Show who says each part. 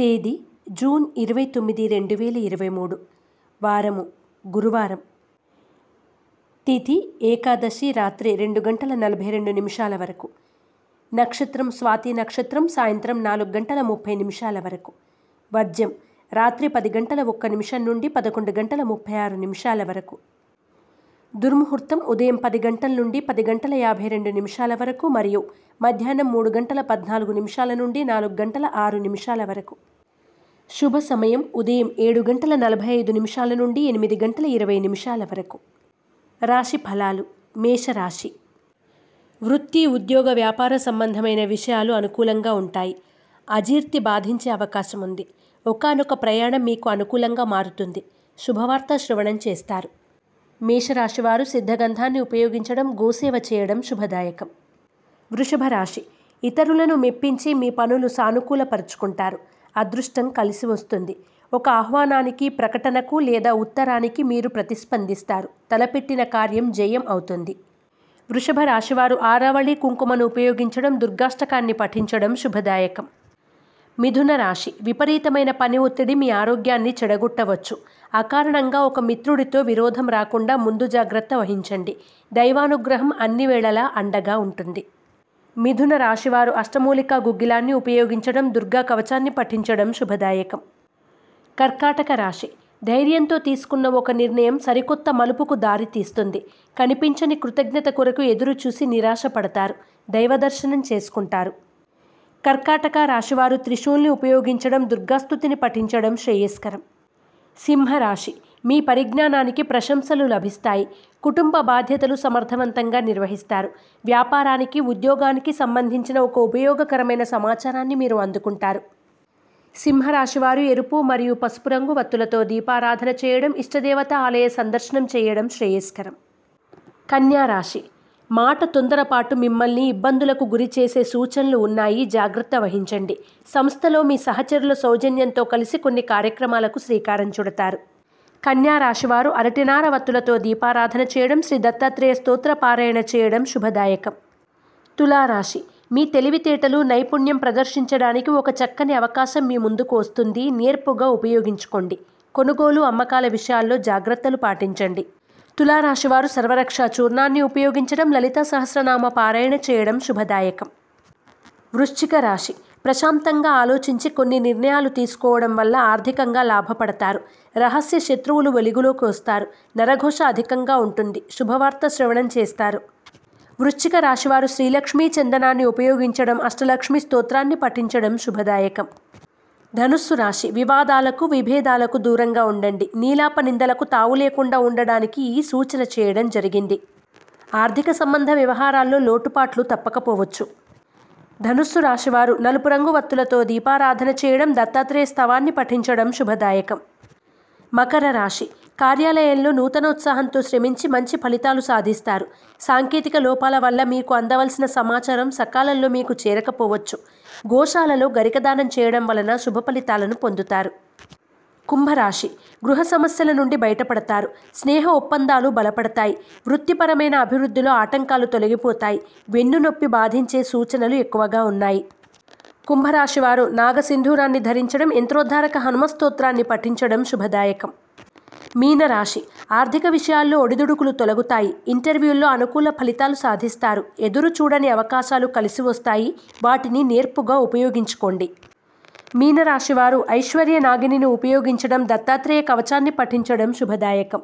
Speaker 1: తేదీ జూన్ ఇరవై తొమ్మిది రెండు వేల ఇరవై మూడు. వారము గురువారం. తిథి ఏకాదశి రాత్రి రెండు గంటల నలభై రెండు నిమిషాల వరకు. నక్షత్రం స్వాతి నక్షత్రం సాయంత్రం నాలుగు గంటల ముప్పై నిమిషాల వరకు. వర్జ్యం రాత్రి పది గంటల ఒక్క నిమిషం నుండి పదకొండు గంటల ముప్పై ఆరు నిమిషాల వరకు. దుర్ముహూర్తం ఉదయం పది గంటల నుండి పది గంటల యాభై రెండు నిమిషాల వరకు మరియు మధ్యాహ్నం మూడు గంటల పద్నాలుగు నిమిషాల నుండి నాలుగు గంటల ఆరు నిమిషాల వరకు. శుభ సమయం ఉదయం ఏడు గంటల నలభై ఐదు నిమిషాల నుండి ఎనిమిది గంటల ఇరవై నిమిషాల వరకు. రాశి ఫలాలు మేషరాశి. వృత్తి ఉద్యోగ వ్యాపార సంబంధమైన విషయాలు అనుకూలంగా ఉంటాయి. అజీర్తి బాధించే అవకాశం ఉంది. ఒకానొక ప్రయాణం మీకు అనుకూలంగా మారుతుంది. శుభవార్త శ్రవణం చేస్తారు. మేషరాశివారు సిద్ధగంధాన్ని ఉపయోగించడం గోసేవ చేయడం శుభదాయకం. వృషభ రాశి ఇతరులను మెప్పించి మీ పనులు సానుకూలపరుచుకుంటారు. అదృష్టం కలిసి వస్తుంది. ఒక ఆహ్వానానికి ప్రకటనకు లేదా ఉత్తరానికి మీరు ప్రతిస్పందిస్తారు. తలపెట్టిన కార్యం జయం అవుతుంది. వృషభ రాశివారు ఆరావళి కుంకుమను ఉపయోగించడం దుర్గాష్టకాన్ని పఠించడం శుభదాయకం. మిథున రాశి. విపరీతమైన పని ఒత్తిడి మీ ఆరోగ్యాన్ని చెడగొట్టవచ్చు. అకారణంగా ఒక మిత్రుడితో విరోధం రాకుండా ముందు జాగ్రత్త వహించండి. దైవానుగ్రహం అన్ని వేళలా అండగా ఉంటుంది. మిథున రాశివారు అష్టమూలికా గుగ్గిలాన్ని ఉపయోగించడం దుర్గా కవచాన్ని పఠించడం శుభదాయకం. కర్కాటక రాశి. ధైర్యంతో తీసుకున్న ఒక నిర్ణయం సరికొత్త మలుపుకు దారి తీస్తుంది. కనిపించని కృతజ్ఞత కొరకు ఎదురు చూసి నిరాశపడతారు. దైవదర్శనం చేసుకుంటారు. కర్కాటక రాశివారు త్రిశూల్ని ఉపయోగించడం దుర్గాస్తుతిని పఠించడం శ్రేయస్కరం. సింహరాశి. మీ పరిజ్ఞానానికి ప్రశంసలు లభిస్తాయి. కుటుంబ బాధ్యతలు సమర్థవంతంగా నిర్వహిస్తారు. వ్యాపారానికి ఉద్యోగానికి సంబంధించిన ఒక ఉపయోగకరమైన సమాచారాన్ని మీరు అందుకుంటారు. సింహరాశివారు ఎరుపు మరియు పసుపు రంగు వత్తులతో దీపారాధన చేయడం ఇష్టదేవత ఆలయ సందర్శనం చేయడం శ్రేయస్కరం. కన్యా రాశి మాట తొందరపాటు మిమ్మల్ని ఇబ్బందులకు గురి చేసే సూచనలు ఉన్నాయి జాగ్రత్త వహించండి. సంస్థలో మీ సహచరుల సౌజన్యంతో కలిసి కొన్ని కార్యక్రమాలకు శ్రీకారం చుడతారు. కన్యా రాశివారు అరటినార వత్తులతో దీపారాధన చేయడం శ్రీ దత్తాత్రేయ స్తోత్ర పారాయణ చేయడం శుభదాయకం. తులారాశి మీ తెలివితేటలు నైపుణ్యం ప్రదర్శించడానికి ఒక చక్కని అవకాశం మీ ముందుకు వస్తుంది. నేర్పుగా ఉపయోగించుకోండి. కొనుగోలు అమ్మకాల విషయాల్లో జాగ్రత్తలు పాటించండి. తులారాశివారు సర్వరక్ష చూర్ణాన్ని ఉపయోగించడం లలిత సహస్రనామ పారాయణ చేయడం శుభదాయకం. వృశ్చిక రాశి. ప్రశాంతంగా ఆలోచించి కొన్ని నిర్ణయాలు తీసుకోవడం వల్ల ఆర్థికంగా లాభపడతారు. రహస్య శత్రువులు వెలుగులోకి వస్తారు. నరఘోష అధికంగా ఉంటుంది. శుభవార్త శ్రవణం చేస్తారు. వృశ్చిక రాశివారు శ్రీలక్ష్మీ చందనాన్ని ఉపయోగించడం అష్టలక్ష్మి స్తోత్రాన్ని పఠించడం శుభదాయకం. ధనుస్సు రాశి. వివాదాలకు విభేదాలకు దూరంగా ఉండండి. నీలాప నిందలకు తావు లేకుండా ఉండడానికి ఈ సూచన చేయడం జరిగింది. ఆర్థిక సంబంధ వ్యవహారాల్లో లోటుపాట్లు తప్పకపోవచ్చు. ధనుస్సు రాశివారు నలుపు రంగు వత్తులతో దీపారాధన చేయడం దత్తాత్రేయ స్తవాన్ని పఠించడం శుభదాయకం. మకర రాశి. కార్యాలయంలో నూతన ఉత్సాహంతో శ్రమించి మంచి ఫలితాలు సాధిస్తారు. సాంకేతిక లోపాల వల్ల మీకు అందవలసిన సమాచారం సకాలంలో మీకు చేరకపోవచ్చు. గోశాలలో గరికదానం చేయడం వలన శుభ ఫలితాలను పొందుతారు. కుంభరాశి. గృహ సమస్యల నుండి బయటపడతారు. స్నేహ ఒప్పందాలు బలపడతాయి. వృత్తిపరమైన అభివృద్ధిలో ఆటంకాలు తొలగిపోతాయి. వెన్నునొప్పి బాధించే సూచనలు ఎక్కువగా ఉన్నాయి. కుంభరాశివారు నాగసింధూరాన్ని ధరించడం యంత్రోద్ధారక హనుమస్తోత్రాన్ని పఠించడం శుభదాయకం. మీనరాశి. ఆర్థిక విషయాల్లో ఒడిదుడుకులు తొలగుతాయి. ఇంటర్వ్యూల్లో అనుకూల ఫలితాలు సాధిస్తారు. ఎదురు చూడని అవకాశాలు కలిసి వస్తాయి. వాటిని నేర్పుగా ఉపయోగించుకోండి. మీనరాశివారు ఐశ్వర్య నాగిని ఉపయోగించడం దత్తాత్రేయ కవచాన్ని పఠించడం శుభదాయకం.